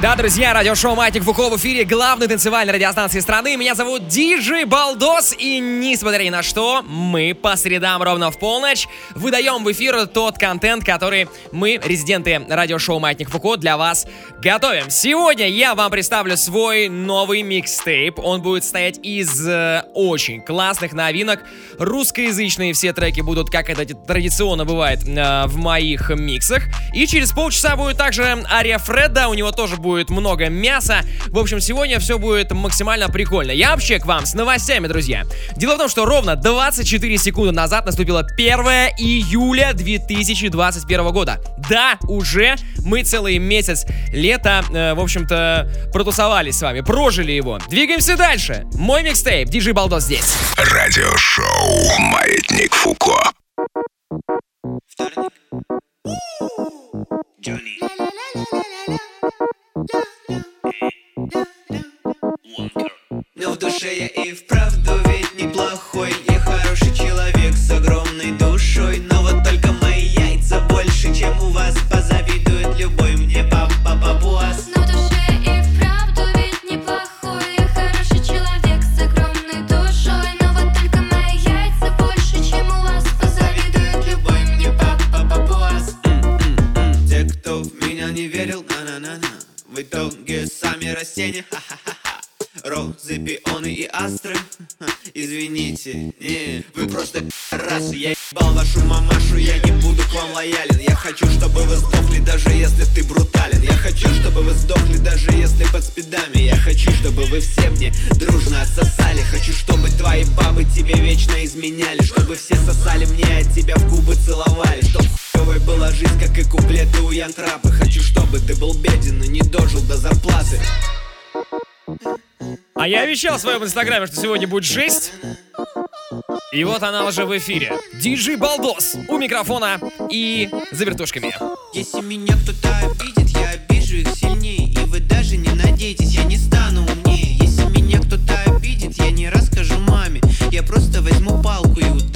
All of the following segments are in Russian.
Да, друзья, радиошоу «Маятник Фуко» в эфире главной танцевальной радиостанции страны. Меня зовут Диджей Балдос, и несмотря ни на что, мы по средам ровно в полночь выдаем в эфир тот контент, который мы, резиденты радиошоу «Маятник Фуко», для вас готовим. Сегодня я вам представлю свой новый микстейп. Он будет состоять из э, очень классных новинок. Русскоязычные все треки будут, как это традиционно бывает э, в моих миксах. И через полчаса будет также Ария Фреда, у него тоже будет будет много мяса. В общем, сегодня все будет максимально прикольно. Я вообще к вам с новостями, друзья. Дело в том, что ровно 24 секунды назад наступило 1 июля 2021 года. Да, уже мы целый месяц лета, э, в общем-то, протусовались с вами, прожили его. Двигаемся дальше. Мой микстейп, Диджей Балдос здесь. Радиошоу «Маятник Фуко». Вторник. Но в душе я и вправду ведь неплохой. Я хороший человек с огромной душой. Но вот только мои яйца больше, чем у вас. Позавидует любой мне папа папуас Но в душе и вправду ведь неплохой. Я хороший человек с огромной душой. Но вот только мои яйца больше, чем у вас. Позавидует любой мне папа папуас Те, кто в меня не верил, на-на-на-на. В итоге сами растения, ха-ха-ха Розы, пионы и астры. Извините, не, вы просто раз Я ебал вашу мамашу, я не буду к вам лоялен. Я хочу, чтобы вы сдохли, даже если ты брутален. Я хочу, чтобы вы сдохли, даже если под спидами. Я хочу, чтобы вы все мне дружно отсосали. Хочу, чтобы твои бабы тебе вечно изменяли. Чтобы все сосали мне, а тебя в губы целовали. Чтоб хуёвой была жизнь, как и куплеты у Янтрапа Хочу, чтобы ты был беден и не дожил до зарплаты А я обещал в своем инстаграме, что сегодня будет жесть. И вот она уже в эфире. Диджей Балдос у микрофона и за вертушками. Если меня кто-то обидит, я обижу их сильнее И вы даже не надейтесь, я не стану умнее Если меня кто-то обидит, я не расскажу маме Я просто возьму палку и ударю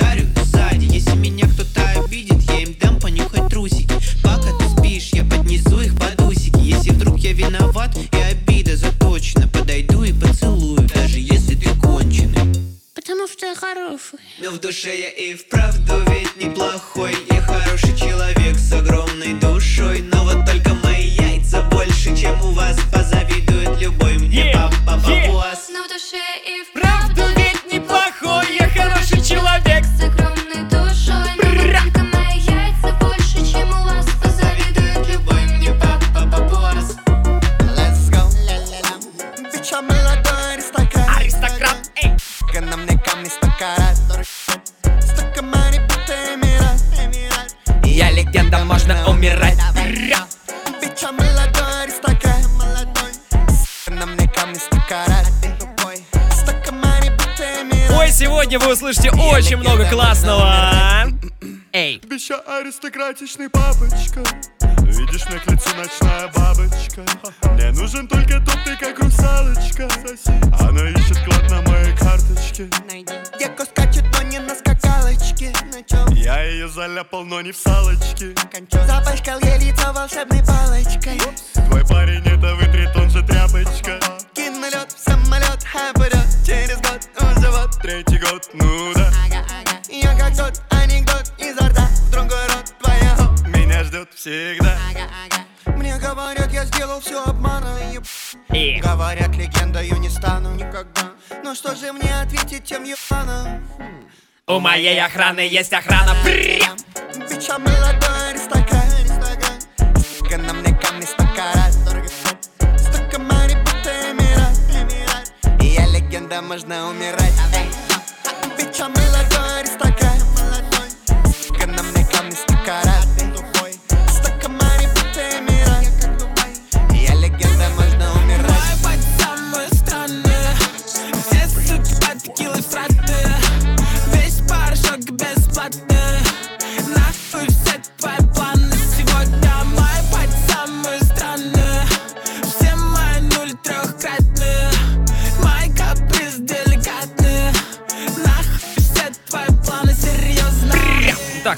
Хороший но в душе я и вправду ведь неплохой Я хороший человек с огромной душой. Но вот только мои яйца больше, чем у вас Позавидует любой мне Yeah, папа yeah. папуас. Но в душе и Правду вправду сегодня вы услышите очень много классного. Эй. Я аристократичный папочка. Видишь, на к лицу ночная бабочка. Мне нужен только тот, ты как русалочка. Она ищет клад на моей карточке. Девка скачет, но не на скакалочке. Я ее заляпал, но не в салочке. Запачкал ей лицо волшебной палочкой. Твой парень это вытрет, год, ну да Я как тот анекдот изо рта В другой рот твоего Меня ждет всегда. Мне говорят, я сделал все обманом Эй. Говорят, легендою не стану никогда. Но что же мне ответить тем ебаном? У моей охраны есть охрана. Бича молодой аристократ Сука, на мне камни сто карат Сто камней, будто эмират. И я легенда, можно умирать mucha melody.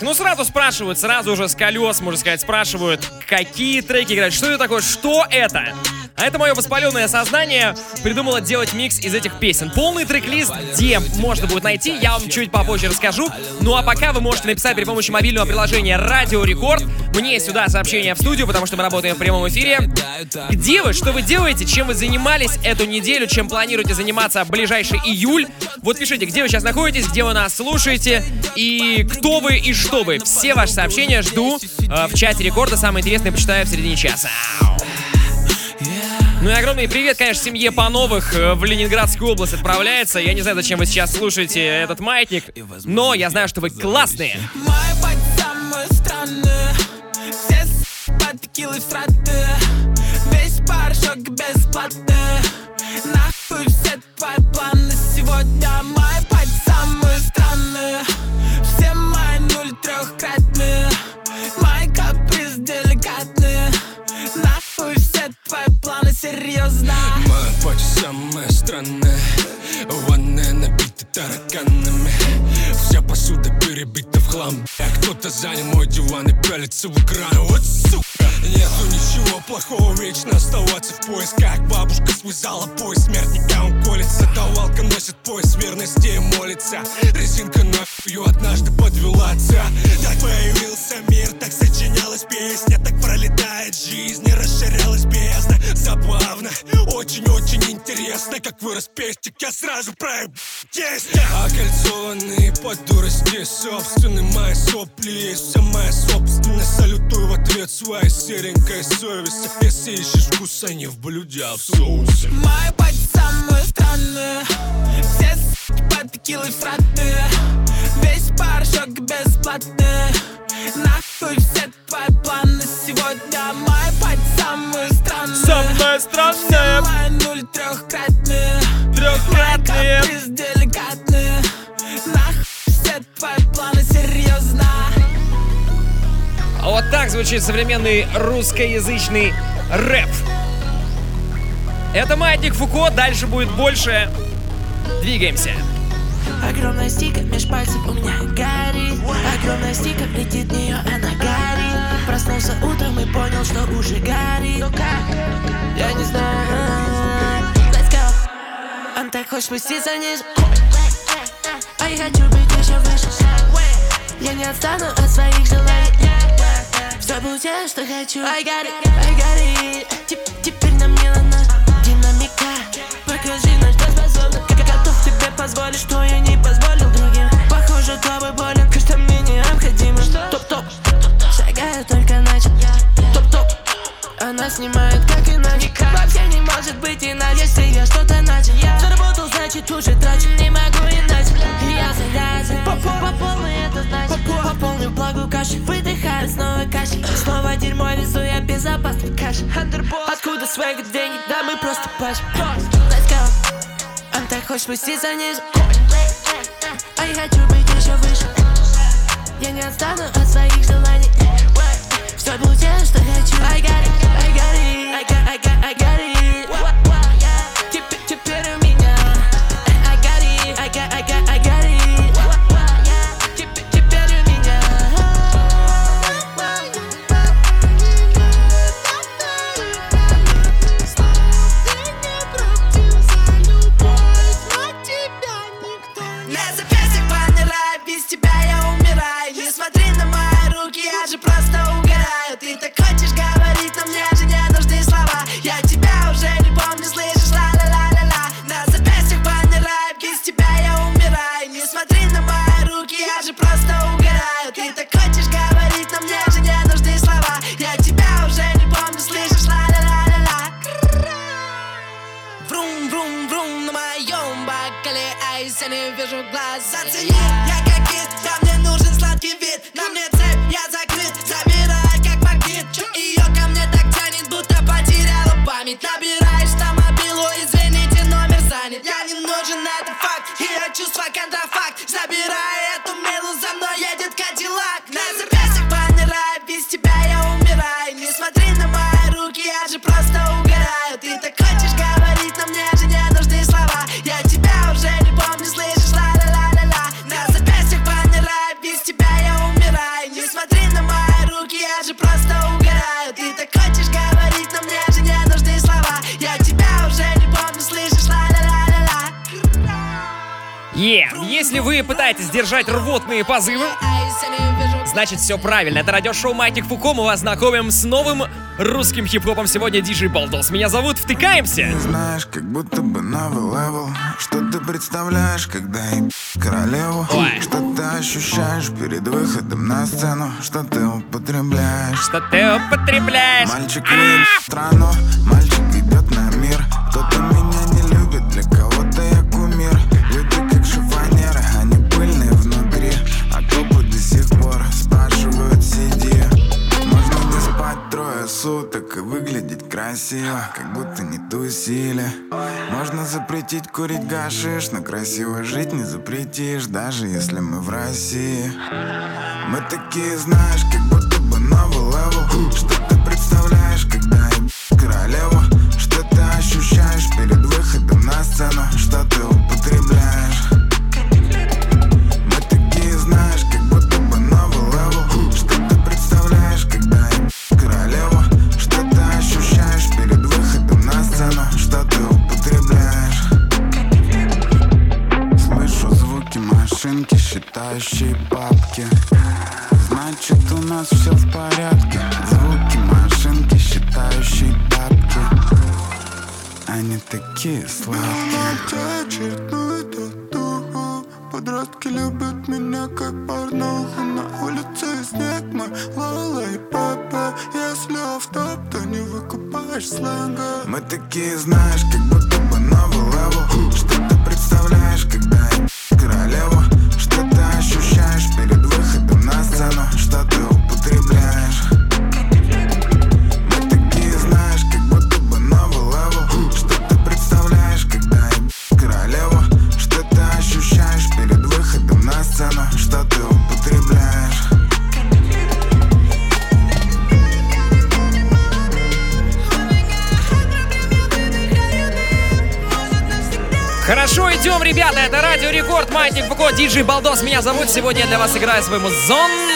Ну сразу спрашивают, сразу уже с колес, можно сказать, спрашивают, какие треки играть, что это такое, что это? А это мое воспаленное сознание придумало делать микс из этих песен. Полный трек-лист, где можно будет найти, я вам чуть попозже расскажу. Ну а пока вы можете написать при помощи мобильного приложения Радио Рекорд мне сюда сообщение в студию, потому что мы работаем в прямом эфире. Где вы? Что вы делаете? Чем вы занимались эту неделю? Чем планируете заниматься в ближайший июль? Вот пишите, где вы сейчас находитесь, где вы нас слушаете и кто вы и что вы. Все ваши сообщения жду э, в чате рекорда. Самое интересное почитаю в середине часа. Ну и огромный привет, конечно, семье Пановых э, в Ленинградскую область отправляется. Я не знаю, зачем вы сейчас слушаете этот маятник, но я знаю, что вы классные. Весь порошок бесплатный Нахуй все твои Tarkan хлам А кто-то занял мой диван и пялится в экран. Вот сука Нету ничего плохого вечно оставаться в поисках. Бабушка связала пояс смертника Он колется, давалка носит пояс верности и молится. Резинка на ее однажды подвела отца. Так появился мир, так сочинялась песня Так пролетает жизнь, и расширялась бездна. Забавно, очень-очень интересно Как вырос пестик, я сразу проеб тесте Окольцованные по дурости Собственны мои сопли Есть вся моя собственность. Салютую в ответ своей серенькой совести. Если ищешь вкуса не в блюде, а в соусе. Моя пать самая странная. Все с под текилой всратые Весь порошок бесплатный. Нахуй все твои планы сегодня? Моя пать самая странная. Самая странная. Все мои нуль трехкратные. Трехкратные. Вот так звучит современный русскоязычный рэп. Это Маятник Фуко, дальше будет больше. Двигаемся. Огромная стика меж пальцев у меня горит. Огромная стика летит в нее, она горит. Проснулся утром и понял, что уже горит. Я не знаю. Let's go. Он так хочет спуститься вниз. А я хочу быть еще выше. Я не отстану от своих желаний Все получаю, что хочу. I got it, I got it. Теп- Теперь нам не надо динамика. Покажи, на что способна Как готов тебе позволить, что я не позволил другим. Похоже, тобой болен, что мне необходимо. Топ-топ, шагаю только начал Топ-топ, она снимает как иначе Вообще не может быть иначе, если я что-то начал Заработал, значит уже трачу, не могу иначе. Я завязан, по полной это значит По полной благу каши, выдыхаю снова кашель Снова дерьмо везу я безопасный каш Откуда свега деньги, да мы просто паш Let's go. Он так хочет спуститься вниз А я хочу быть еще выше. Я не отстану от своих желаний. Все получаю, что хочу. I got it, I got it, I got, I got, I got it вижу глаз Зацени, помогает сдержать рвотные позывы. Значит, все правильно. Это радиошоу Маятник Фуко». Мы вас знакомим с новым русским хип-хопом. Сегодня диджей Балдос. Меня зовут Втыкаемся. Не знаешь, как будто бы новый level. Что ты представляешь, когда и королеву? Ой. Что ты ощущаешь перед выходом на сцену? Что ты употребляешь? Что ты употребляешь? Мальчик а -а -а! страну, мальчик красиво, как будто не тусили Можно запретить курить гашиш, но красиво жить не запретишь Даже если мы в России. Мы такие, знаешь, как будто бы новый level Что ты представляешь, когда я королева? Что ты ощущаешь перед выходом на сцену? Что ты kiss. Like, диджей Балдос, меня зовут. Сегодня я для вас играю свой музон.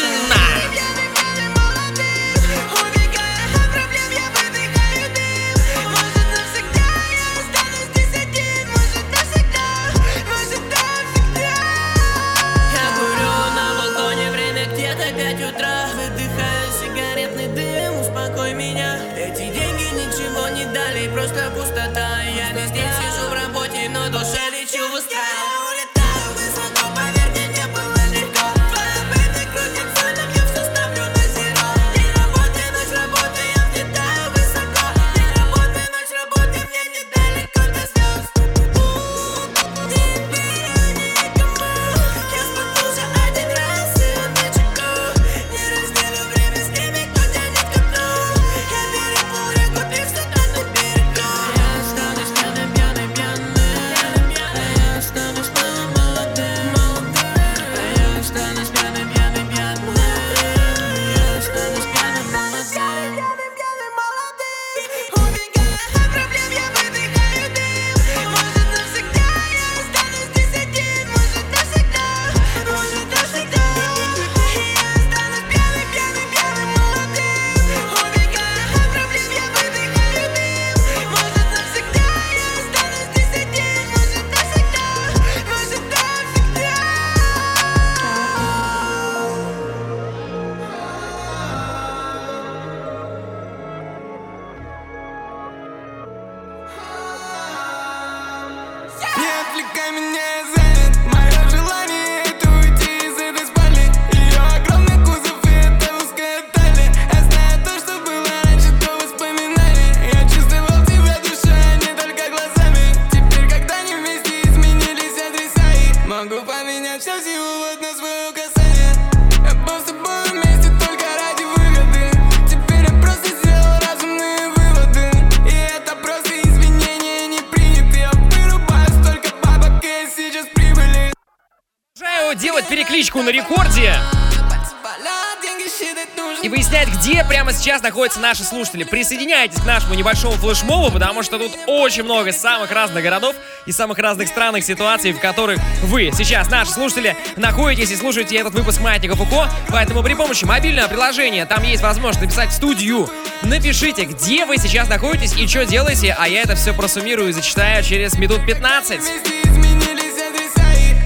находятся наши слушатели. Присоединяйтесь к нашему небольшому флешмобу, потому что тут очень много самых разных городов и самых разных странных ситуаций, в которых вы сейчас, наши слушатели, находитесь и слушаете этот выпуск Маятника Фуко. Поэтому при помощи мобильного приложения там есть возможность написать в студию. Напишите, где вы сейчас находитесь и что делаете, а я это все просуммирую и зачитаю через минут 15.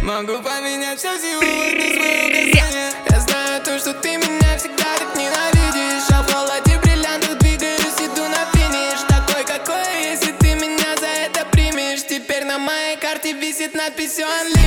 Могу поменять все сегодня ambición.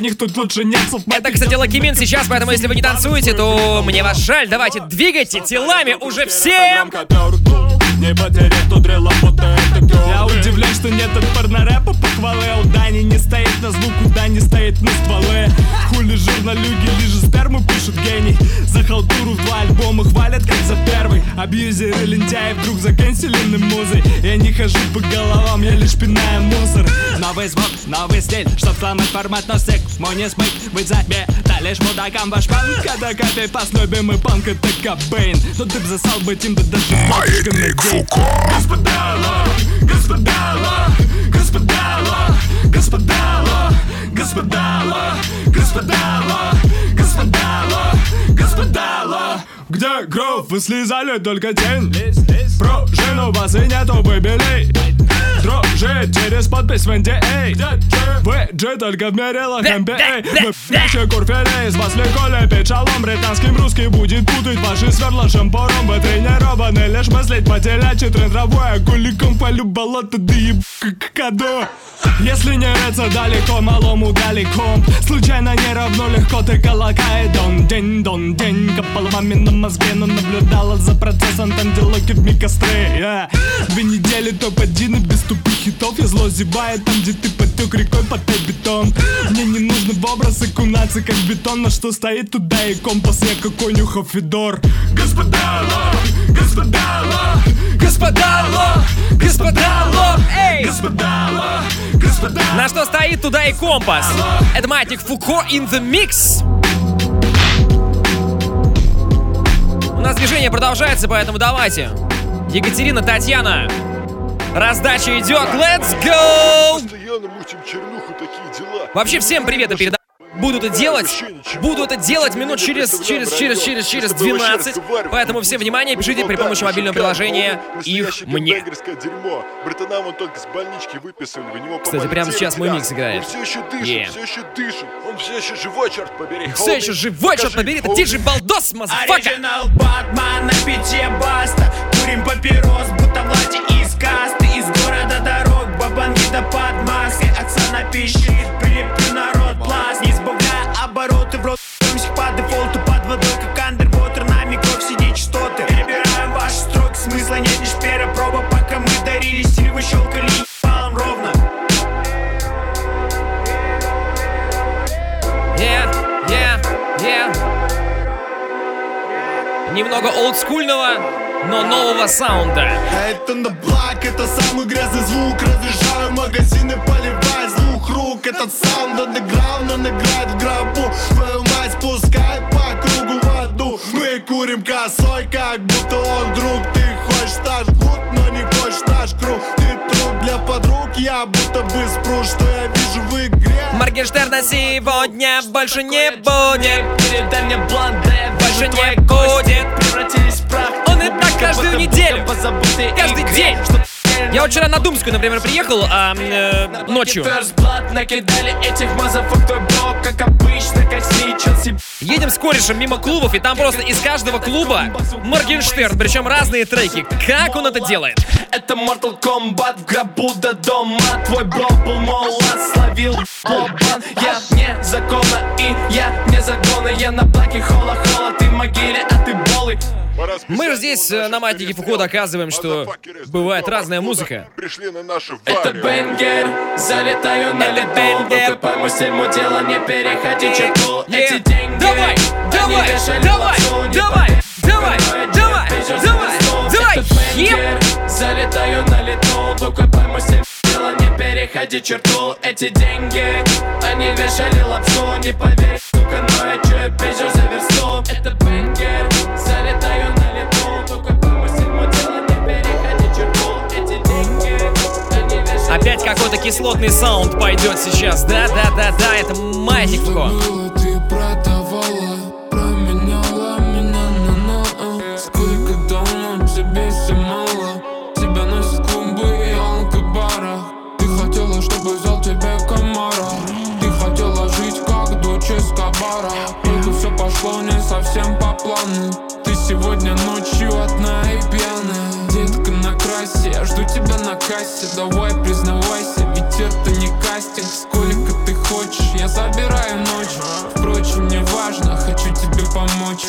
Них тут лучше нет слов Это, кстати, Лакимин сейчас, поэтому если вы не танцуете, то мне вас жаль. Давайте двигайте телами уже всем! Не потерять тут дрелла, будто это girl. Я удивлен, что нет от порнорэпа похвалы А у Дани не стоит на звук, у Дани стоит на стволы Хули журналюги, лишь сперму пишут гений За халтуру в два альбома хвалят, как за первый Абьюзеры, лентяи вдруг заканчелены музой Я не хожу по головам, я лишь пинаю мусор. Новый звук, новый стиль, чтоб сломать формат, но стык Мой не смык, быть забе, да лишь мудакам ваш панк Когда копей по любимый панк, это Кобейн Но ты б засал бы тим, да даже фоточка на день Господа, ло, господа, ло, господа, ло, господа, ло, господа, ло, господа, ло, господа, ло, господа, ло. Где гров? Вы слезали только тень Пружину вас и нету выбелей Дружи через подпись в NDA Вы G только в Вы пьющие курфели из вас легко лепить шалом Британским русский будет путать ваши сверла шампуром Вы тренированы лишь мыслить по телячьи Тренд травой, куликом полю болото, да еб каду Если не рыться далеко, малому далеко Случайно не равно легко ты колокает Дон, день, дон, день. Копал вами на мозге, но наблюдала за процессом. Там где локи в костры yeah. Две недели топ-1 и без тупых хитов Я зло зевает там, где ты потек рекой под бетон Мне не нужно в образ окунаться, как бетон На что стоит туда и компас, я как конюх Федор Господа, ло, господа, ло, Господа, ло, господа, ло, эй! господа, ло, господа На что стоит туда и компас? Это Матик Фуко in the mix. У нас движение продолжается, поэтому давайте. Екатерина, Татьяна. Раздача идет. Let's go! Постоянно мутим чернуху, такие дела. Вообще всем привет и передаю. Буду это делать, буду это делать минут через, через, через, через, через 12. Поэтому все внимание, пишите при помощи мобильного приложения их мне. дерьмо. Братанам он только с больнички выписали, в него Кстати, прямо сейчас мой микс играет. Он все еще дышит, все еще дышит. Он все еще живой, черт побери. Все еще живой, черт побери, это диджей Балдос, motherfucker! Оригинал Батман на пече баста Курим папирос, будто Влади из касты Из города дорог, бабангида под маской Оксана пищит, Немного олдскульного, но нового саунда. Это на блак, это самый грязный звук. Разрешаю магазины, поливай звук рук. Этот саунд андеграунд, он играет в гробу. Твою мать спускай по кругу в аду. Мы курим косой, как будто он друг. Ты подруг, я будто бы спру Что я вижу в игре Моргенштерна сегодня больше не будет. Передай мне бланде, Больше не будет. Превратились в прах Он и так каждую неделю, каждый день. Я вчера на Думскую, например, приехал а, э, ночью. Блок Едем с корешем мимо клубов, и там просто из каждого клуба Моргенштерн, причем разные треки. Как он это делает? Это Mortal Kombat в гробу до дома Твой бро был молод, словил бобан Я вне закона и я вне загона Я на плаке хола хола, ты в могиле, а ты болый Мы же здесь э, на Матнике Фуко доказываем, что бывает разная музыка. Пришли на нашу Это бенгер, залетаю на лету. Бенгер. Стиль, мой дело, не переходи черту Эти деньги, Давай, давай, давай, давай, давай, давай, давай, давай, залетаю на лету. Выкупай мой стиль, дело, не переходи черту Эти деньги, они вешали лапшу Не поверь, сука, но я чую пейджер за версту Это бенгер, залетаю на лету мой стиль, мой дело, не переходи черту Эти деньги, они вешали Опять какой-то кислотный саунд пойдет сейчас. Да-да-да-да, это. Было, ты продавала, плану Ты сегодня ночью одна и пьяная Детка на красе, я жду тебя на кассе. Давай признавайся, ведь это не кастинг. Сколько ты хочешь, я забираю ночь. Впрочем, не важно, хочу тебе помочь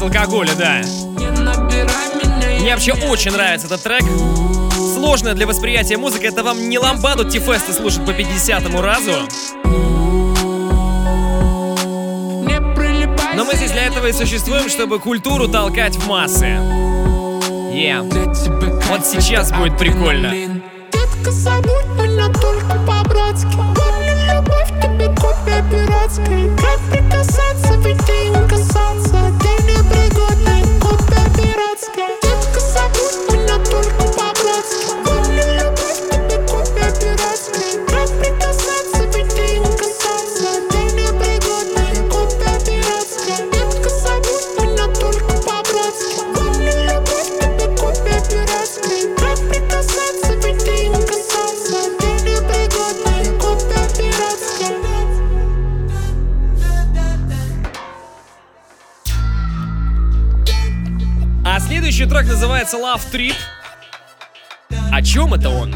без алкоголя, да. Мне вообще очень нравится этот трек. Сложная для восприятия музыка, это вам не ламбаду Тифеста слушать по 50 разу. Но мы здесь для этого и существуем, чтобы культуру толкать в массы. Е. Вот сейчас будет прикольно. Называется Love Trip. О чем это он?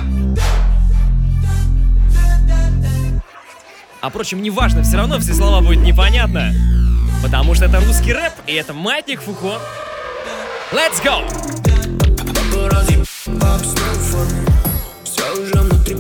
А впрочем, неважно, все равно все слова будет непонятно. Потому что это русский рэп, и это Маятник Фуко. Let's go! Все уже внутри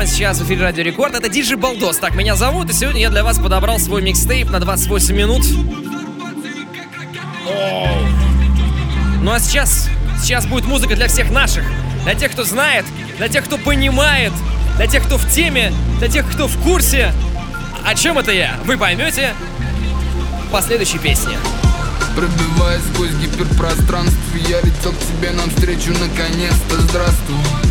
прямо сейчас в эфире Радио Рекорд? Это диджей Балдос. Так меня зовут, и сегодня я для вас подобрал свой микстейп на 28 минут. Ну а сейчас, сейчас будет музыка для всех наших. Для тех, кто знает, для тех, кто понимает, для тех, кто в теме, для тех, кто в курсе. О чем это я? Вы поймете по следующей песне. Пробиваясь сквозь гиперпространство Я летел к тебе навстречу наконец-то Здравствуй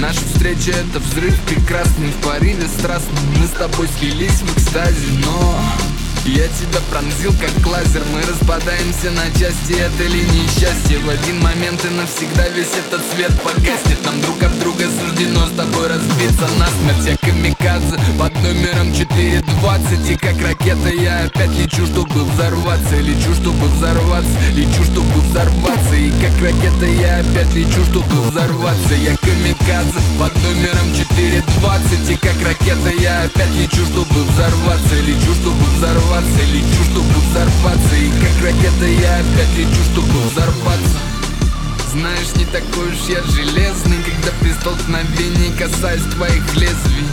Наша встреча это взрыв прекрасный В порыве страстном Мы с тобой слились в экстазе Но я тебя пронзил как лазер. Мы распадаемся на части. Это ли несчастье В один момент и навсегда весь этот свет погаснет. Нам друг об друга суждено с тобой разбиться насмерть. Я камикадзе под номером 420 И как ракета я опять лечу, чтобы взорваться. Лечу, чтобы взорваться. Лечу, чтобы взорваться. И как ракета я опять лечу, чтобы взорваться. Я камикадзе под номером 420 И как ракета я опять лечу, чтобы взорваться. Лечу, чтобы взорваться Лечу, чтобы взорваться И как ракета я опять лечу, чтобы взорваться. Знаешь, не такой уж я железный Когда при столкновении касаюсь твоих лезвий.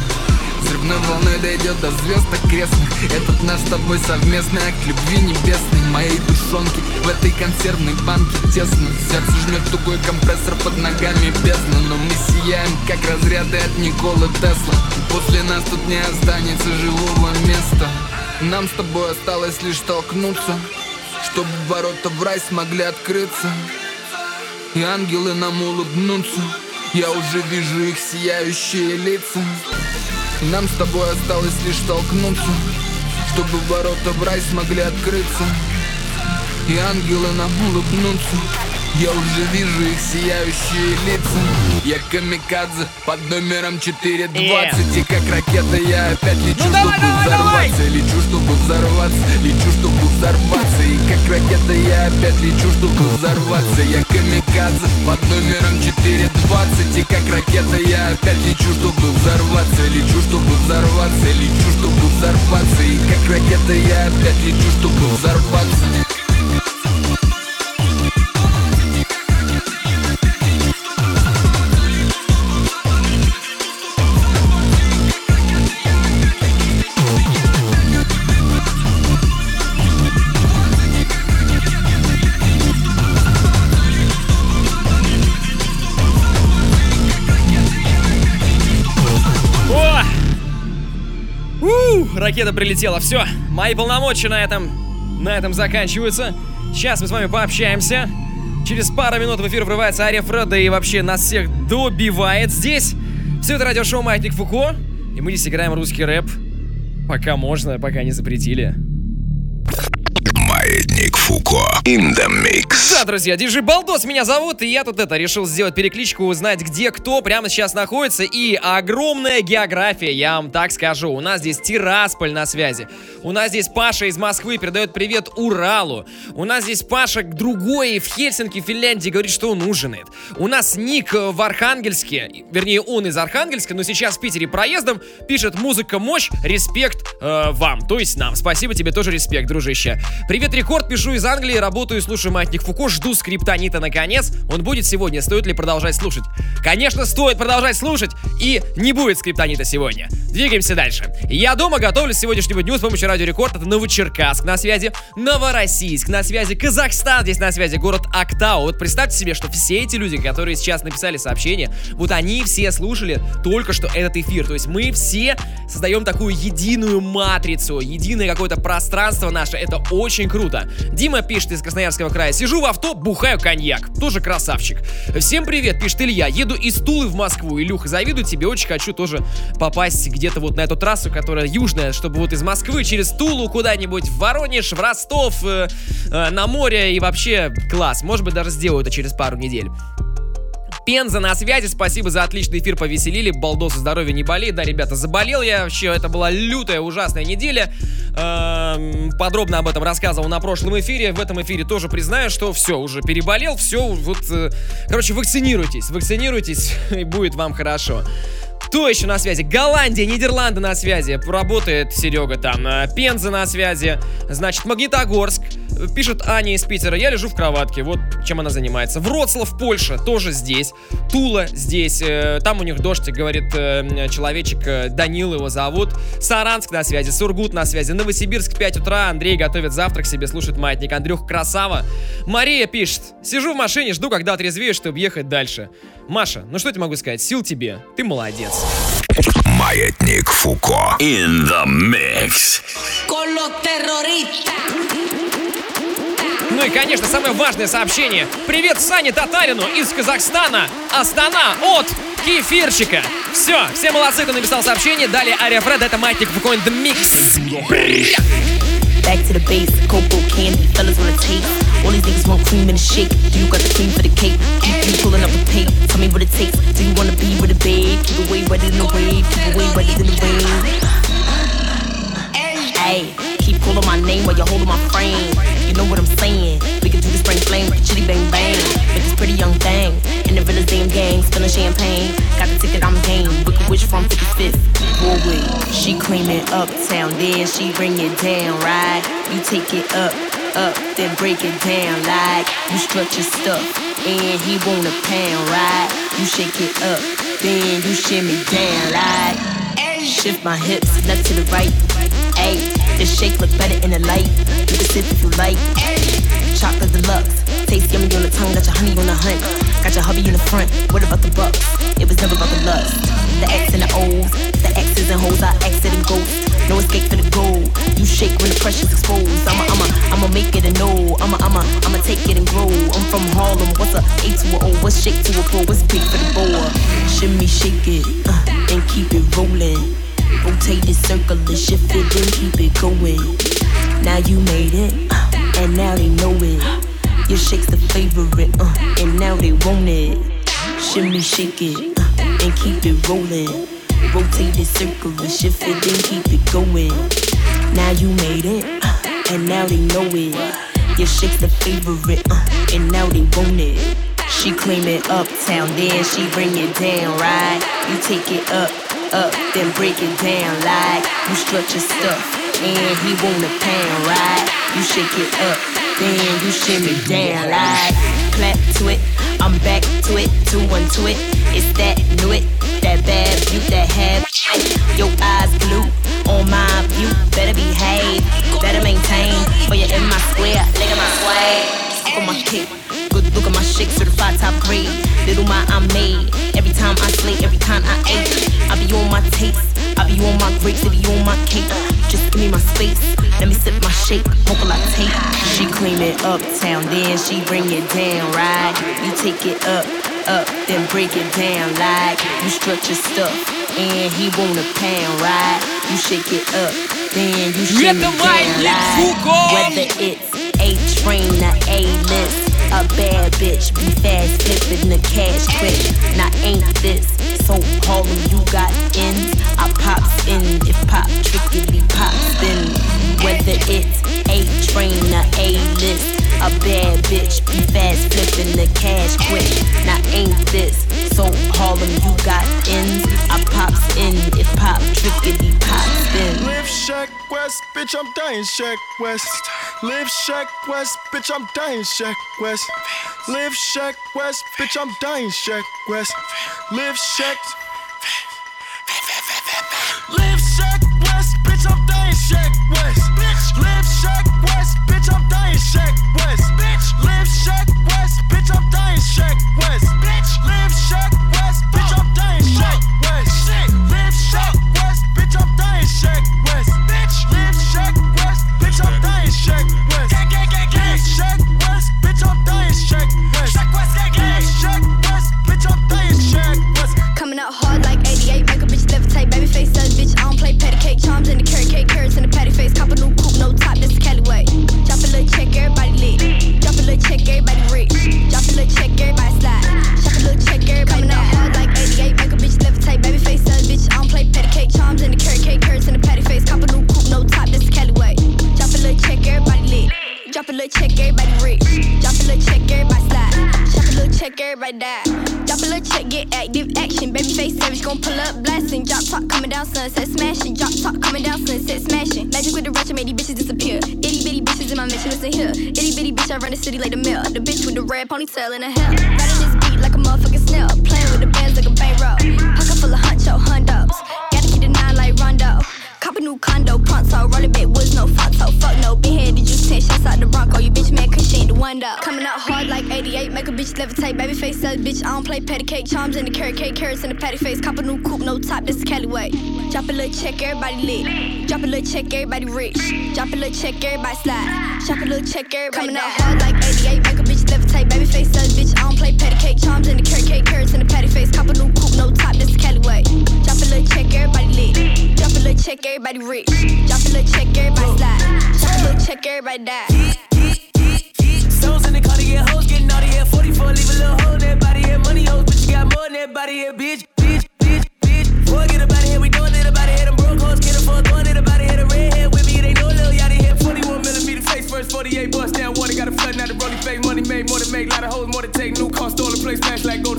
Взрывной волной дойдет до звезд окрестных. Этот наш с тобой совместный акт любви небесной. Моей душонки в этой консервной банке тесно. Сердце жмет тугой компрессор под ногами бездна. Но мы сияем, как разряды от Николы Тесла. После нас тут не останется живого места Нам с тобой осталось лишь столкнуться Чтобы ворота в рай смогли открыться. И ангелы нам улыбнутся Я уже вижу их сияющие лица. Нам с тобой осталось лишь столкнуться Чтобы ворота в рай смогли открыться. И ангелы нам улыбнутся я уже вижу их сияющие лица. Я камикадзе под номером 420 И как ракета я опять лечу, Ну давай, чтобы давай, давай! взорваться. Лечу, чтобы взорваться, лечу, чтобы взорваться. И как ракета я опять лечу, чтобы взорваться. Я камикадзе под номером 420 И как ракета я опять лечу, чтобы взорваться. Лечу, чтобы взорваться, лечу, чтобы взорваться. И как ракета я опять лечу, чтобы взорваться ракета прилетела. Все, мои полномочия на этом, на этом заканчиваются. Сейчас мы с вами пообщаемся. Через пару минут в эфир врывается Ария Фреда и вообще нас всех добивает здесь. Все это радиошоу Маятник Фуко. И мы здесь играем русский рэп. Пока можно, пока не запретили. Фуко. In the mix. Да, друзья, диджей Балдос меня зовут, и я тут это решил сделать перекличку, узнать, где кто прямо сейчас находится, и огромная география, я вам так скажу. У нас здесь Тирасполь на связи, у нас здесь Паша из Москвы передает привет Уралу, у нас здесь Паша другой в Хельсинки, Финляндии, говорит, что он ужинает. У нас Ник в Архангельске, вернее, он из Архангельска, но сейчас в Питере проездом, пишет «Музыка мощь, респект э, вам», то есть нам. Спасибо тебе тоже респект, дружище. Привет, Рекорд, пишу из Англии, работаю, слушаю Маятник Фуко, жду скриптонита наконец. Он будет сегодня, стоит ли продолжать слушать? Конечно, стоит продолжать слушать, и не будет скриптонита сегодня. Двигаемся дальше. Я дома готовлю с сегодняшнего дню с помощью Радио Рекорд. Это Новочеркасск на связи, Новороссийск на связи, Казахстан здесь на связи, город Актау. Вот представьте себе, что все эти люди, которые сейчас написали сообщение, вот они все слушали только что этот эфир. То есть мы все создаем такую единую матрицу, единое какое-то пространство наше. Это очень круто. Дима пишет из Красноярского края. Сижу в авто, бухаю коньяк. Тоже красавчик. Всем привет, пишет Илья. Еду из Тулы в Москву. Илюха, завидую тебе. Очень хочу тоже попасть где-то вот на эту трассу, которая южная, чтобы вот из Москвы через Тулу куда-нибудь в Воронеж, в Ростов, э, э, на море и вообще класс. Может быть, даже сделаю это через пару недель. Пенза на связи, спасибо за отличный эфир, повеселили. Балдосы, здоровья не болей. Да, ребята, заболел я вообще, это была лютая, ужасная неделя. Эм, подробно об этом рассказывал на прошлом эфире. В этом эфире тоже признаю, что все, уже переболел, все, вот, э, короче, вакцинируйтесь, вакцинируйтесь, и будет вам хорошо. Кто еще на связи? Голландия, Нидерланды на связи. Работает Серега там. Э, Пенза на связи. Значит, Магнитогорск. Пишет Аня из Питера. Я лежу в кроватке. Вот чем она занимается. Вроцлав, Польша. Тоже здесь. Тула здесь. Э, Там у них дождь, говорит э, человечек. Данил его зовут. Саранск на связи. Сургут на связи. Новосибирск 5 утра. Андрей готовит завтрак себе, слушает маятник. Андрюх красава. Мария пишет. Сижу в машине, жду, когда отрезвею, чтобы ехать дальше. Маша, ну что я тебе могу сказать? Сил тебе. Ты молодец. Маятник Фуко. In the mix. Con los terroristas. Ну и, конечно, самое важное сообщение. Привет Сане Татарину из Казахстана. Астана от Кефирчика. Все, все молодцы, кто написал сообщение. Далее Ария Фред, это Маятник Фуко in the mix. Back to the base, cocoa candy, fellas wanna taste. All these niggas want cream in the shake. Do you got the cream for the cake? Keep you pulling up the tape. Tell me what it takes. Do you wanna be with a babe? Keep away wetter than the wave. Keep away wetter than the rain. Hey, keep calling my name while you're holding my frame. Know what I'm saying? We can do the spring flame, chitty bang bang. With this pretty young thing. In the villa's damn gang, spilling champagne. Got the ticket, I'm game. Wicked witch from 55th. Broadway. She claiming uptown, then she bring it down, right? You take it up, up, then break it down like you stretch your stuff. And he want a pound, right? You shake it up, then you shimmy down like. Shift my hips left to the right. Ayy, the shake look better in the light. You can sip if you like. Chocolate deluxe, taste yummy on the tongue. Got your honey on the hunt. Got your hubby in the front. What about the bucks? It was never about the lust. The X and the O's, the X's and hoes. I exit and ghost. No escape for the goal. You shake when the pressure's exposed. I'ma, I'ma, I'ma make it a no. I'ma, I'ma, I'ma take it and grow. I'm from Harlem. What's a A to a O? What's shake to a pro? What's big for the boa? Shimmy, shake it, uh, and keep it rolling. Rotate the circle and shift it and keep it going. Now you made it, uh, and now they know it. Your shake's the favorite, uh, and now they want it. Shimmy, shake it, uh, and keep it rolling. Rotate the circle and shift it and keep it going. Now you made it, uh, and now they know it. Your shake's the favorite, uh, and now they want it. She claim it uptown, then she bring it down, right? You take it up, up, then break it down like you stretch your stuff. And he want a pound, right? You shake it up, then you shimmy down like clap to it. I'm back to it, two one to it. It's that new it, that bad view that have your eyes blue on my view. Better behave, better maintain. For you in my square, look at my swag. Look at my kick. Good look at my shit, certified top grade. Little my I made. Every time I slay, every time I ate. I be on my taste. I be on my grapes, I be on my cake. Just give me my space. Let me sip my shake, mocha latte. She clean it uptown, then she bring it down, right? You take it up, up, then break it down, like you stretch your stuff, and he wanna pound, right? You shake it up, then you shake it down, right? Whether it's A train or A list. A bad bitch, be fast flipping the cash quick. Now ain't this so Harlem? You got ends, I pops in. If pop trickily pops then whether it's A train or A list. A bad bitch, be fast flipping the cash quick. Now ain't this so Harlem? You got ends, I pops in. If pop trickily pops then. Live Shack West, bitch, I'm dying Shack West. Live Shack West, bitch, I'm dying Shack West. Live Shack West, bitch, I'm dying Shack West. Live Shack. Live Shack West, bitch, I'm dying Shack West. Bitch, live Shack Shack West. Bitch, live Shack West, bitch, I'm dying Shack West. Bitch, live Shack check, everybody rich. Drop a little check, everybody slide. Shop a little check, everybody Coming out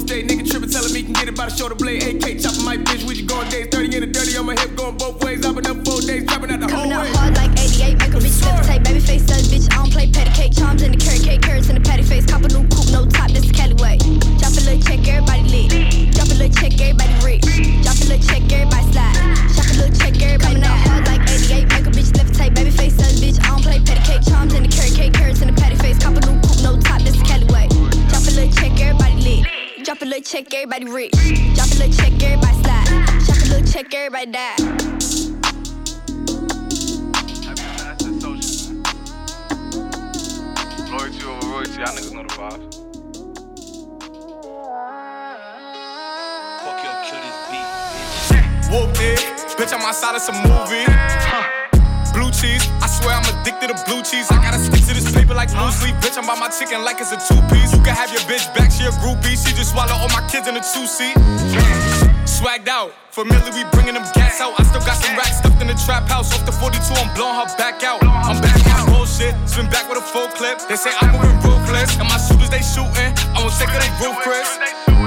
smash like Golden State, nigga tripping, telling me can get it by the shoulder blade, AK chopping my bitch, we you going days, 30 in the dirty on my hip, going both ways, I've been up four days, dropping out the whole Coming out way. hard like 88, make a bitch levitate. Baby face says, bitch, I don't play patty cake. Charms in the carrot cake, carrots in the patty face. Cop a new coupe, no top, this is Cali way. Drop a little check, everybody lit. Drop a little check, everybody rich. Drop a little check, everybody slide. Shop a little check, everybody Coming out hard like 88, make a bitch levitate. Baby face says, bitch, I don't play patty cake. Charms in the carrot cake, carrots in the patty face. Cop a new coupe, no top, this is Cali way. Drop a little check, everybody lit. Drop a little check, everybody rich. Drop a little check, everybody slide. Shop a little check, everybody die. Loyalty over royalty, y'all niggas know the vibes. Fuck your kill this beat. Whoop it, bitch, I'm outside of some movie. Huh. Cheese, I swear I'm addicted to blue cheese. I gotta stick to this paper like blue sleep. Bitch, I'm by my chicken like it's a two piece. You can have your bitch back, she a groupie. She just swallow all my kids in a two seat. Swagged out, familiar, we bringing them gas out. I still got some racks stuffed in the trap house. Off the 42, I'm blowing her back out. I'm back on bullshit, spin back with a full clip. They say I'm moving ruthless, and my shooters they shooting. I won't take her, they roof, Chris.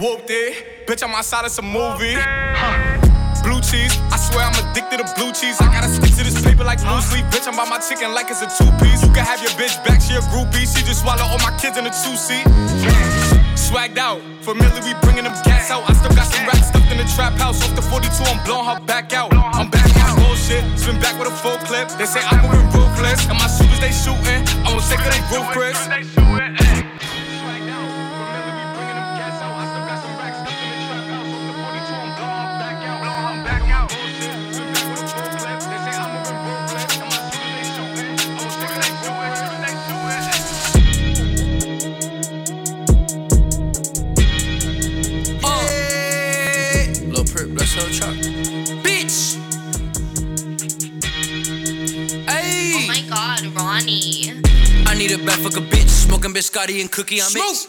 Whooped it, bitch, I'm outside of some movie. Huh. Blue cheese, I swear I'm addicted to blue cheese. I gotta stick to this paper like blue sleep. Bitch, I'm by my chicken like it's a two piece. You can have your bitch back, she a groupie. She just swallow all my kids in a two seat. Swagged out, familiar, we bringing them gas out. I still got some racks stuffed in the trap house. Off the 42, I'm blowing her back out. I'm back on bullshit, spin back with a full clip. They say I'm moving ruthless, and my shooters they shooting. I won't take her, they roof, Chris. Biscotti and cookie on mix.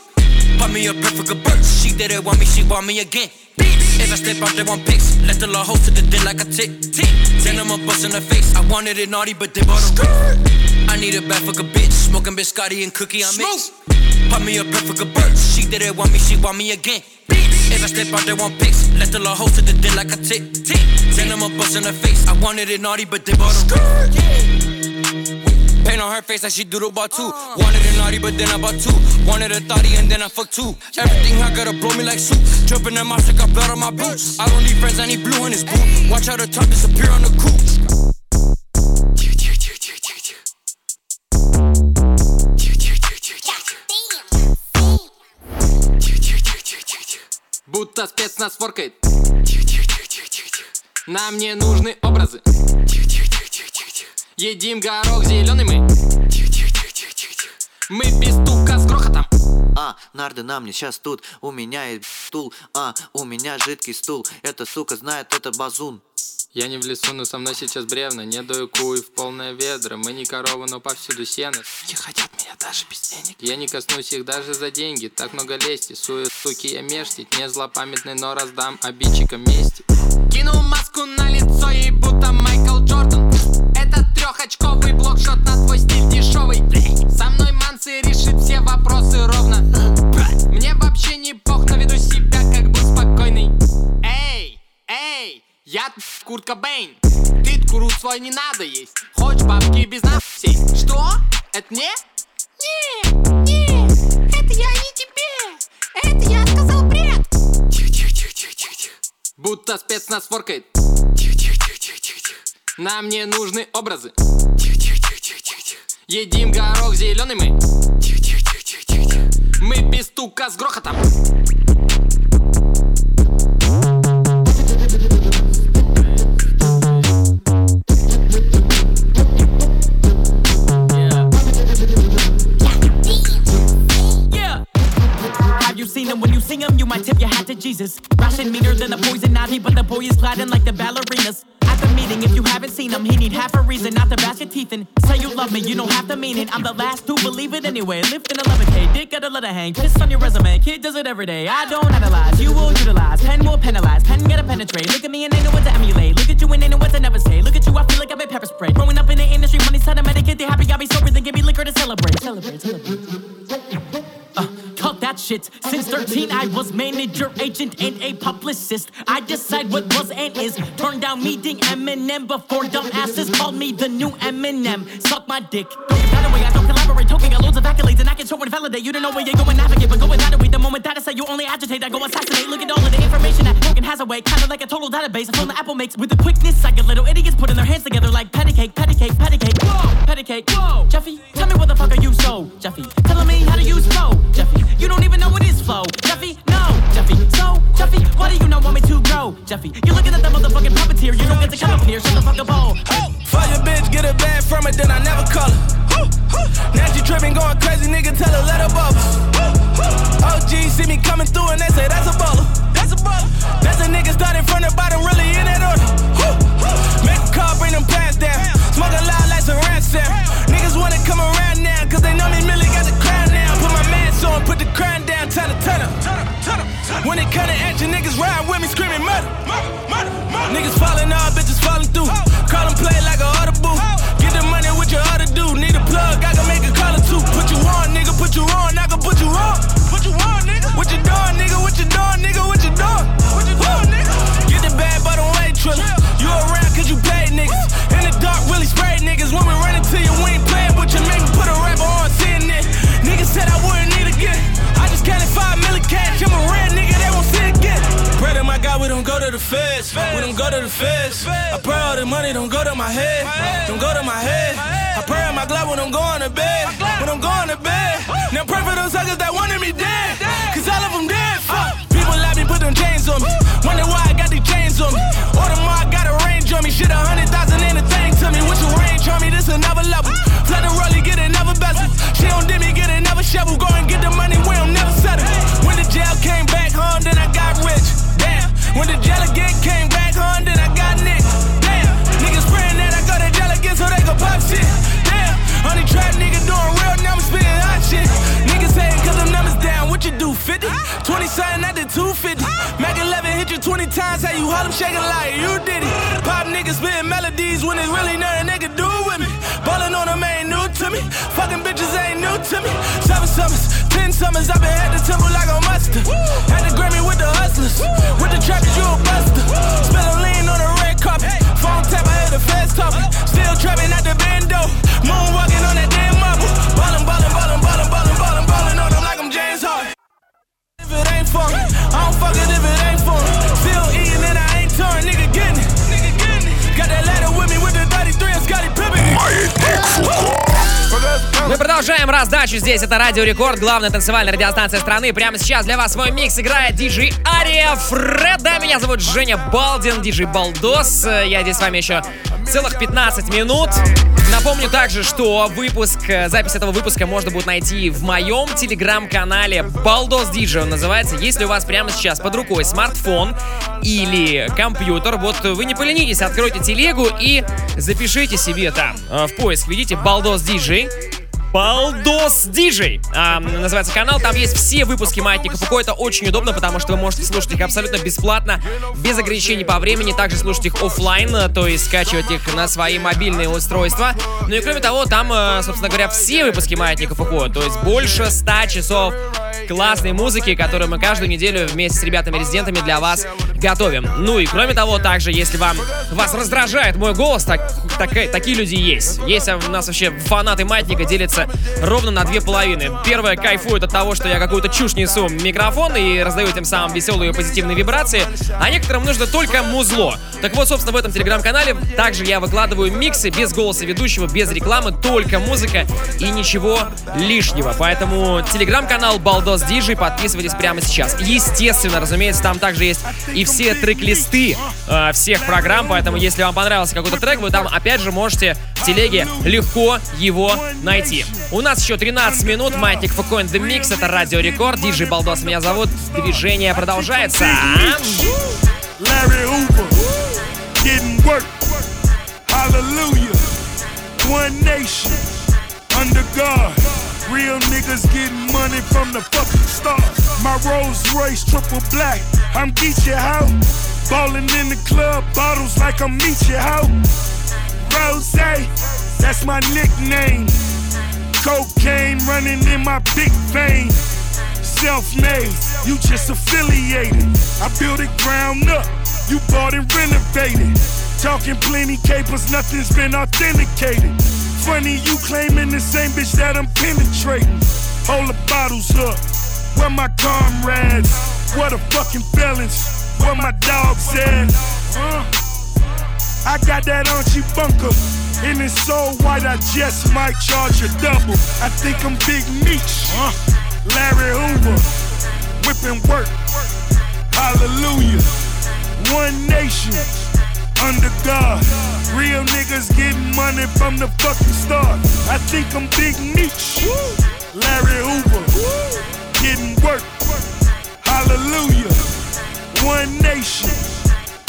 Pop me a perfect burst. She didn't want me, she want me again. If I step out, they want pics. Let the law host to the dick like a tick. tick. Then I'm a bust in the face. I wanted it naughty, but they bought a I need a bad fuck a bitch, smoking biscotti and cookie on mix. Pop me a perfect burst. She didn't want me, she want me again. If I step out, they want pics. Let the law host to the dick like a tick. tick. Then I'm a bust in the face. I wanted it naughty, but they bought a Paint on her face like she doodle about two. Wanted it naughty, but then I bought two. Wanted a thotty and then I fucked two. Everything I gotta blow me like soup. Jumping in my shit, got blood on my boots. I don't need friends, I need blue in his boot. Watch how the top disappear on the coupe. Будто спецназ форкает Нам не нужны образы Едим горох зеленый мы. Мы без стука с грохотом. А, нарды на мне сейчас тут, у меня есть стул, а, у меня жидкий стул, эта сука знает, это базун. Я не в лесу, но со мной сейчас бревна. Не даю куй в полное ведро Мы не коровы, но повсюду сено. Не хотят меня даже без денег. Я не коснусь их даже за деньги. Так много лести, сую, суки, я мештить Не злопамятный, но раздам обидчикам мести Кинул маску на лицо, ей будто Майкл Джордан Это трехочковый блокшот на твой стиль дешевый Со мной Манси решит все вопросы ровно Мне вообще не пох, но веду себя как бы спокойный Эй, эй, я Курт Кобейн Ты куру свой не надо есть Хочешь бабки без нас сесть Что? Это мне? Не, не, это я не тебе. Это я сказал. Будто спецназ форкает Нам не нужны образы Едим горох зеленый мы Мы без стука с грохотом you seen him when you sing him? You might tip your hat to Jesus. Ration meter than a poison ivy, but the boy is gliding like the ballerinas. At the meeting, if you haven't seen him, he need half a reason not to bash your teeth in. Say you love me, you don't have to mean it. I'm the last to believe it anyway. Lifting 11k, dick got a letter hang. Piss on your resume, kid does it every day. I don't analyze, you will utilize. Pen will penalize, pen gotta penetrate. Look at me and they know what to emulate. Look at you and they know what to never say. Look at you, I feel like I've been pepper sprayed. Growing up in the industry, money's time to medicate. They happy, got me sober, then give me liquor to celebrate. Celebrate, celebrate. That shit. Since 13, I was manager, agent, and a publicist. I decide what was and is. Turn down meeting Eminem before dumbasses called me the new Eminem. Suck my dick. Don't get that away. I don't collaborate. Token got loads of accolades, and I can show and validate. You don't know where you're going, navigate, but going that way. The moment that I say you only agitate, I go assassinate. Look at all of the information that Token has away. Kinda like a total database. A phone that Apple makes with the quickness. I get little idiots putting their hands together like patty cake, patty cake, patty cake. Whoa, patty cake. Whoa, Jeffy, tell me what the fuck are you so, Jeffy? Telling me how to use flow, Jeffy. Do you not want me to grow, Jeffy? You're looking at that motherfucking puppeteer. You don't get to come up here. Shut the fuck up, all. Fuck your bitch, get a bag from it, then I never call her. Now she tripping, going crazy, nigga, tell her let her bubble. OG see me coming through and they say that's a baller. That's a baller. That's a nigga starting from the bottom, When it come to action, niggas ride with me screaming murder. Niggas falling off, bitches falling through. Call them play like a audible. Get the money with your other dude. Need a plug, I can make a call or two. Put you on, nigga, put you on, I can put you on. Put you on, nigga. What you doing, feds. We don't go to the feds. I pray all the money don't go to my head. Don't go to my head. I pray on my glove when I'm going to bed. When I'm going to bed. Now pray for those suckers that wanted me dead. Cause all of them dead. Fuck. People let me put them chains on me. Wonder why I got these chains on me. Or the more I got a range on me. Shit, a hundred thousand ain't a thing to me. With your range on me, this another level. Flood the rollie, get another bezel. She dip me, get another shovel. Go and get the money, we don't never settle. When the jail came back home, then I got rich. Damn. When the jail you them shaking like you did it. Pop niggas spitting melodies when it's really nothing they can do with me. Ballin' on them ain't new to me. Fucking bitches ain't new to me. Seven summers, ten summers, I've been at the temple like a mustard. Had the Grammy with the hustlers. With the trappers, you a buster. Spillin' lean on the red carpet. Phone tap, I hear the feds talking. Still trapping at the bando. Moonwalking on that damn marble. Ballin', ballin', ballin', ballin', ballin', ballin', ballin' on them like I'm James Harden. If it ain't for me, I don't fuck it if it ain't for me. Still torn, nigga getting it. Nigga getting it. Got that ladder with me with the 33 and Scotty Pippen. Мы продолжаем Продолжаем раздачу здесь. Это Радио Рекорд, главная танцевальная радиостанция страны. Прямо сейчас для вас свой микс играет диджей Ария Фреда. Меня зовут Женя Балдин, диджей Балдос. Я здесь с вами еще целых 15 минут. Напомню также, что выпуск, запись этого выпуска можно будет найти в моем телеграм-канале Балдос Диджей он называется. Если у вас прямо сейчас под рукой смартфон или компьютер, вот вы не поленитесь, откройте телегу и запишите себе там э, в поиск, видите, Балдос Диджей. Балдос Диджей а, называется канал. Там есть все выпуски Маятника Фуко. Это очень удобно, потому что вы можете слушать их абсолютно бесплатно, без ограничений по времени. Также слушать их офлайн, то есть скачивать их на свои мобильные устройства. Ну и кроме того, там, э, собственно говоря, все выпуски Маятника Фуко. То есть больше 100 часов классной музыки, которую мы каждую неделю вместе с ребятами-резидентами для вас готовим. Ну и кроме того, также, если вам вас раздражает мой голос, так, так, такие люди есть. Есть у нас вообще фанаты Маятника делятся ровно на две половины. Первая кайфует от того, что я какую-то чушь несу микрофон и раздаю тем самым веселые и позитивные вибрации, а некоторым нужно только музло. Так вот, собственно, в этом телеграм-канале также я выкладываю миксы без голоса ведущего, без рекламы, только музыка и ничего лишнего. Поэтому телеграм-канал Балдос Диджей подписывайтесь прямо сейчас. Естественно, разумеется, там также есть и все трек-листы э, всех программ, поэтому если вам понравился какой-то трек, вы там опять же можете в телеге легко его найти. У нас еще 13 минут, Маятник Фукоин The Mix, это Радио Рекорд, Диджей Балдос меня зовут, движение продолжается. Larry Hoover, getting work. Hallelujah. One nation, under God. Real niggas getting money from the fucking start. My Rolls Royce triple black. I'm Geechee how? Ballin' in the club, bottles like I'm Meechee how? Rose, that's my nickname. Cocaine running in my big vein. Self-made, you just affiliated. I built it ground up, you bought and renovated. Talking plenty capers, nothing's been authenticated. Funny you claiming the same bitch that I'm penetrating. Hold the bottles up, where my comrades? What a fucking felons, where my dogs at? I got that Archie bunker. And it's so white, I just might charge a double. I think I'm Big Meech. Larry Hoover. Whipping work. Hallelujah. One nation. Under God. Real niggas getting money from the fucking start. I think I'm Big Meech. Larry Hoover. Getting work. Hallelujah. One nation.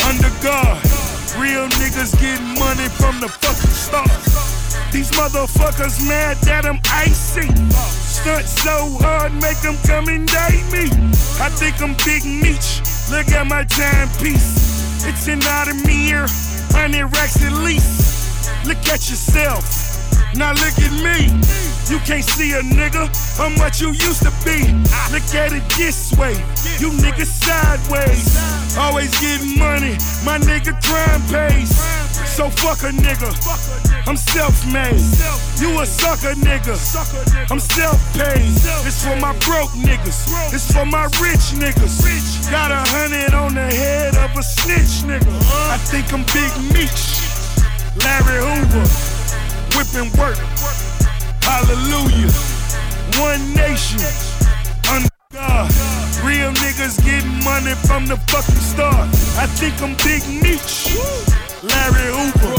Under God. Real niggas getting money from the fucking start. These motherfuckers mad that I'm icy. Stunt so hard, make them come and date me. I think I'm Big Meech. Look at my timepiece. It's an Audemir, 100 racks at least. Look at yourself. Now look at me. You can't see a nigga how much you used to be. Look at it this way. You niggas sideways. Always getting money. My nigga crime pays. So fuck a nigga. I'm self-made. You a sucker nigga. I'm self-paid. It's for my broke niggas. It's for my rich niggas. Got a hundred on the head of a snitch nigga. I think I'm Big Meech. Larry Hoover whipping work. Hallelujah. One nation. Under God. Real niggas getting money from the fucking start. I think I'm Big Meech. Larry Hoover.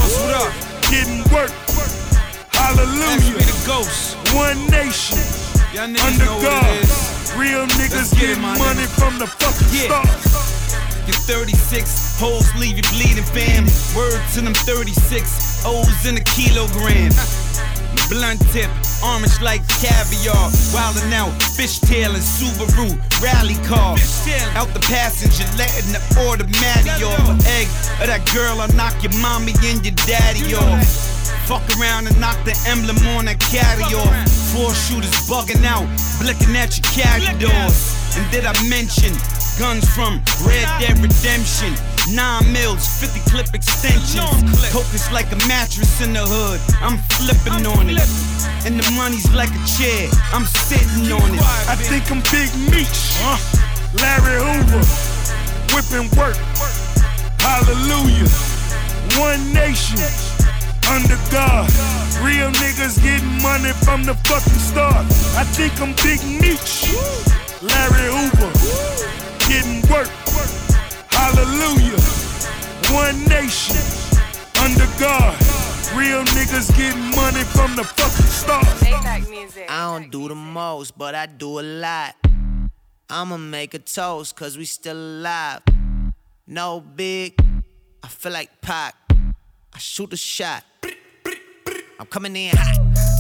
Getting work. Hallelujah. One nation. Under God. Real niggas getting money from the fucking start. You're 36, hoes leave you bleeding, fam. Word to them 36, O's in a kilogram. Blunt tip, orange like caviar. Wildin' out, fishtail and Subaru rally car. Out the passenger, letting the automatic off. Egg of that girl, I'll knock your mommy and your daddy off. Fuck around and knock the emblem on that caddy off. Four shooters bugging out, blicking at your carry doors. And did I mention guns from Red Dead Redemption? Nine mils, 50 clip extensions. Coke is like a mattress in the hood. I'm flipping on it. And the money's like a chair. I'm sitting on it. I think I'm Big Meech. Larry Hoover. Whipping work. Hallelujah. One nation. under God. Real niggas getting money from the fucking start. I think I'm Big Meech, Larry Hoover, getting work. Hallelujah. One nation under God. Real niggas getting money from the fucking start. I don't do the most, but I do a lot. I'ma make a toast, cause we still alive. No big, I feel like Pac. I shoot a shot. I'm coming in hot.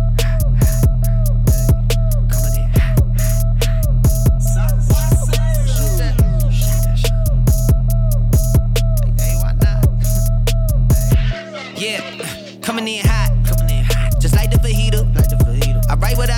In hot. Coming in hot. Just like the fajita. Like the fajita. I write what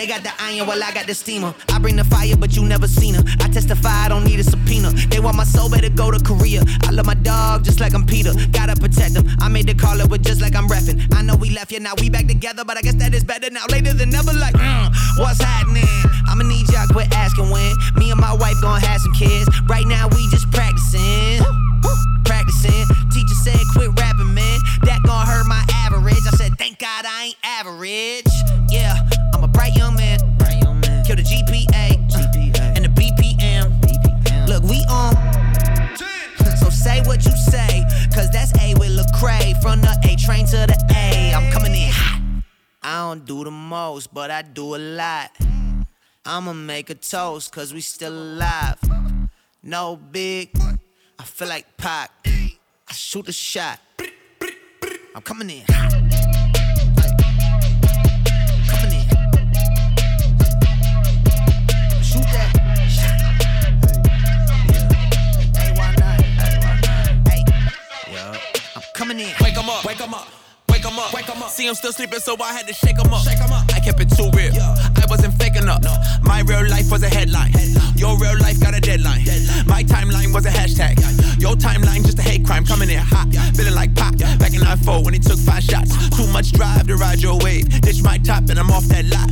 they got the iron while I got the steamer. I bring the fire, but you never seen her. I testify, I don't need a subpoena. They want my soul, better go to Korea. I love my dog just like I'm Peter. Gotta protect them. I made the call it with just like I'm reppin'. I know we left, yeah, now we back together, but I guess that is better now. Later than never, like, mm, what's happening? I'ma need y'all quit asking when. Me and my wife gonna have some kids. Right now, we just practicing. Practicing. Teacher said, quit rapping, man. That gon' hurt my average. I said, thank God I ain't average. I'm a bright young man. Kill the GPA, uh, and the BPM. Look, we on. So say what you say, cause that's A with Lecrae. From the A train to the A. I'm coming in hot. I don't do the most, but I do a lot. I'ma make a toast, cause we still alive. No big, I feel like Pac. I shoot a shot. I'm coming in hot. Wake 'em up, Wake 'em up. Wake 'em up, wake 'em up. See him still sleeping, so I had to shake 'em up. Shake 'em up. I kept it too real. I wasn't faking up. My real life was a headline. Your real life got a deadline. My timeline was a hashtag. Your timeline just a hate crime coming in hot. Yeah. Feeling like pop. Back in 94 when he took five shots. Uh-huh. Too much drive to ride your wave. Ditch my top and I'm off that lot.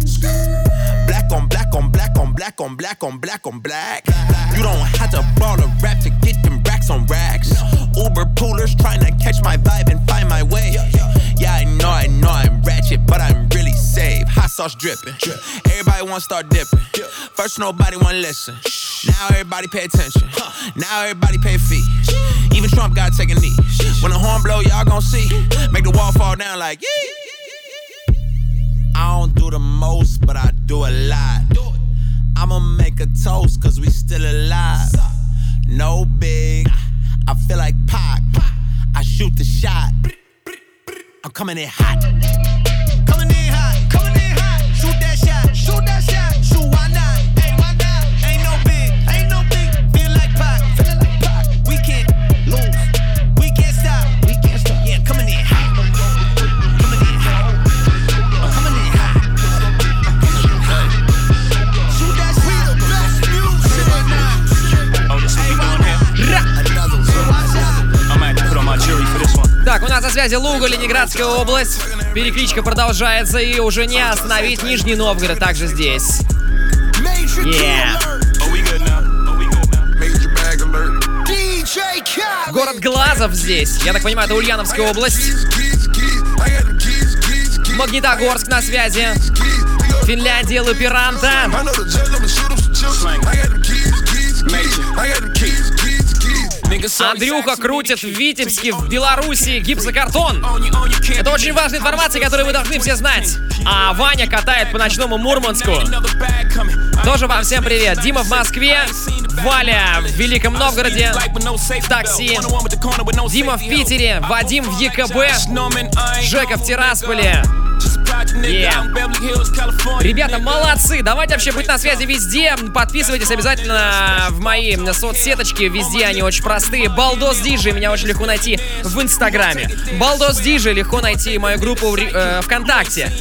Black on black on black on black on black on black on black. You don't have to ball a rap to get them racks. Uber poolers trying to catch my vibe and find my way. Yeah, I know, I know I'm ratchet, but I'm really safe. Hot sauce dripping. Everybody wanna start dipping. First, nobody wanna listen. Now everybody pay attention. Now everybody pay fee. Even Trump gotta take a knee. When the horn blow, y'all gon' see. Make the wall fall down like yee. I don't do the most, but I do a lot. I'ma make a toast, cause we still alive. No big, I feel like Pac. I shoot the shot. I'm coming in hot. Coming in hot, на связи Луга, Ленинградская область. Перекличка продолжается и уже не остановить Нижний Новгород также здесь. Yeah. Город Глазов здесь. Я так понимаю, это Ульяновская область. Магнитогорск на связи. Финляндия, Лаперанта. Андрюха крутит в Витебске, в Беларуси гипсокартон. Это очень важная информация, которую вы должны все знать. А Ваня катает по ночному Мурманску. Тоже вам всем привет. Дима в Москве, Валя в Великом Новгороде, в такси. Дима в Питере, Вадим в ЕКБ, Жека в Тирасполе. Yeah. Ребята, молодцы! Давайте вообще быть на связи везде. Подписывайтесь обязательно в мои соцсеточки. Везде они очень простые. Балдос Диджи меня очень легко найти в Инстаграме. Балдос Диджи легко найти мою группу в э, ВКонтакте.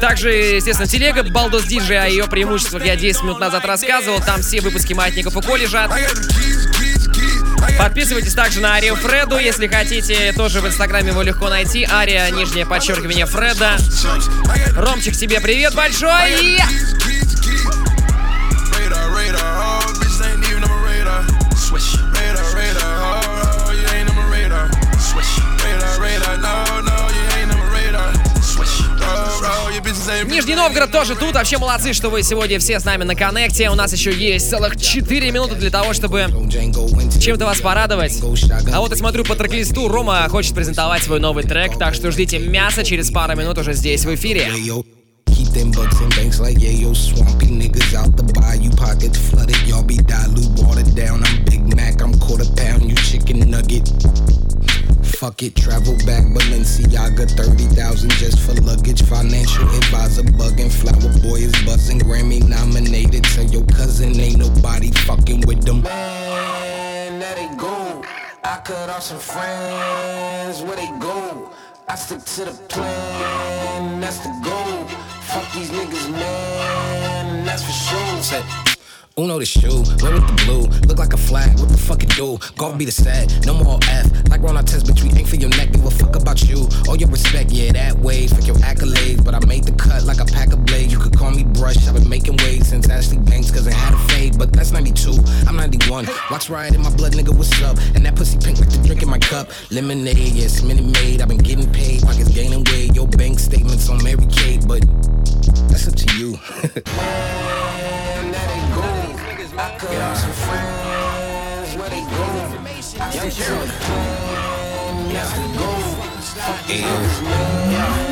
Также, естественно, телега Балдос Диджи, о ее преимуществах я 10 минут назад рассказывал. Там все выпуски Маятников УКО лежат. Подписывайтесь также на Арию Фреду, если хотите, тоже в инстаграме его легко найти. Ария, нижнее подчеркивание Фреда. Ромчик, тебе привет большой! Swish. Нижний Новгород тоже тут. Вообще молодцы, что вы сегодня все с нами на коннекте. У нас еще есть целых 4 минуты для того, чтобы чем-то вас порадовать. А вот я смотрю по трек-листу, Рома хочет презентовать свой новый трек, так что ждите мясо через пару минут уже здесь в эфире. Keep them bucks in banks like yayo. Swampy niggas out the bayou, pockets flooded. Y'all be dilute, watered down. I'm Big Mac, I'm quarter pound, you chicken nugget. Fuck it, travel back Balenciaga, 30,000 just for luggage. Financial advisor bugging, flower boy is buzzing. Grammy nominated. Tell your cousin ain't nobody fucking with them. Man, there they go. I cut off some friends, where they go? I stick to the plan, that's the goal. Fuck these niggas, man, that's for sure. Uno the shoe, red with the blue, look like a flag, what the fuck it do? Golf be the set, no more F, like Ron test, bitch, we ain't for your neck, give a fuck about you. All your respect, yeah, that way, fuck your accolades, but I made the cut like a pack of blades. You could call me Brush, I've been making waves since Ashley Banks, cause it had a fade, but that's 92, I'm 91. Watch riot in my blood, nigga, what's up? And that pussy pink like the drink in my cup. Lemonade, yes, minute made, I've been getting paid, pockets gaining weight. Your bank statements on Mary Kate, but that's up to you. I cut off some friends, where they go? I stick to the plan, that's the goal. Fuck these niggas,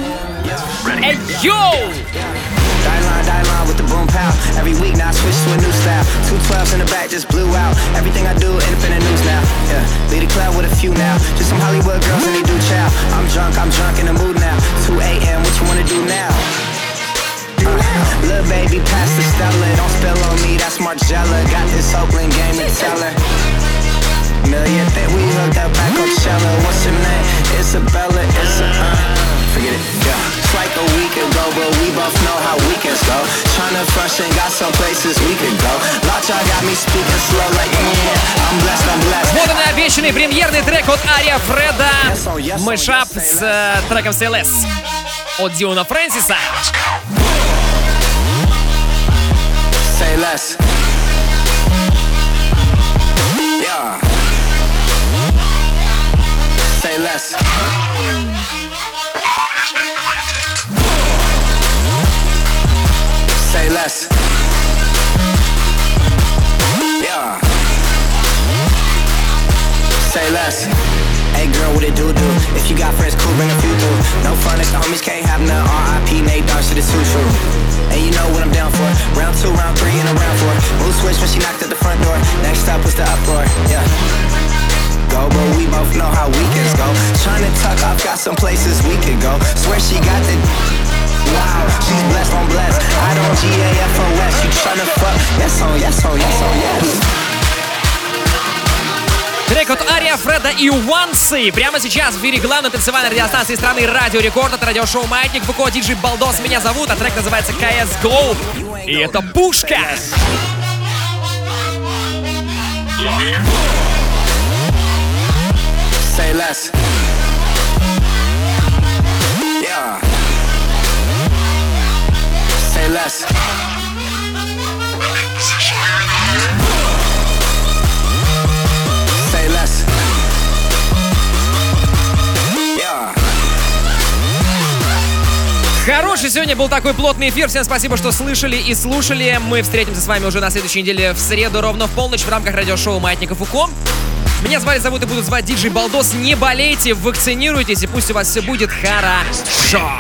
man. Hey, yo! Die line, die line with the boom pow. Every week now I switch to a new style. Two twelves in the back just blew out. Everything I do, independent news now. Yeah, lead a club with a few now. Just some Hollywood girls and they do chow. I'm drunk, I'm drunk in the mood now. 2 a.m. What you wanna do now? Uh, Lil' baby, pass the Stella. Don't spill on me, that's Margella. Got this Oakland game to tell her. Million think we hooked up at Coachella. What's your name? Isabella. It's a uh, forget it. Yeah, it's like a week ago, but we both know how weekends go. Tryna fresh and got some places we could go. Lot y'all got me speaking slow like yeah. I'm blessed, I'm blessed. Вот он и обещанный премьерный трек от Ария Фреда. Мышап с э, треком CLS от Диона Фрэнсиса. Say less. Yeah. Say less. Say less. Yeah. Say less. Girl, what it do do? If you got friends, cool, bring a few through. No fun if the homies can't have none. R.I.P. Nate Dogg, shit is too true. And you know what I'm down for. Round two, round three, and a round four. Mood switch when she knocked at the front door. Next up was the uproar. Yeah. Go, but we both know how weekends go. Tryna tuck off, got some places we could go. Swear she got the. Wow, she's blessed on blessed. I don't G-A-F-O-S. You tryna fuck? Yes, oh, yes, oh, yes, oh, yes. Трек от Ария Фреда и Уансы. Прямо сейчас в эфире главной танцевальной радиостанции страны Радио Рекорд. Это радиошоу Маятник, Буко, диджей Балдос. Меня зовут, а трек называется CSGO. И это пушка. Say less. Yeah. Say less. Хороший сегодня был такой плотный эфир. Всем спасибо, что слышали и слушали. Мы встретимся с вами уже на следующей неделе в среду ровно в полночь в рамках радиошоу Маятника Фуко. Меня звали, зовут и будут звать Диджей Балдос. Не болейте, вакцинируйтесь и пусть у вас все будет хорошо.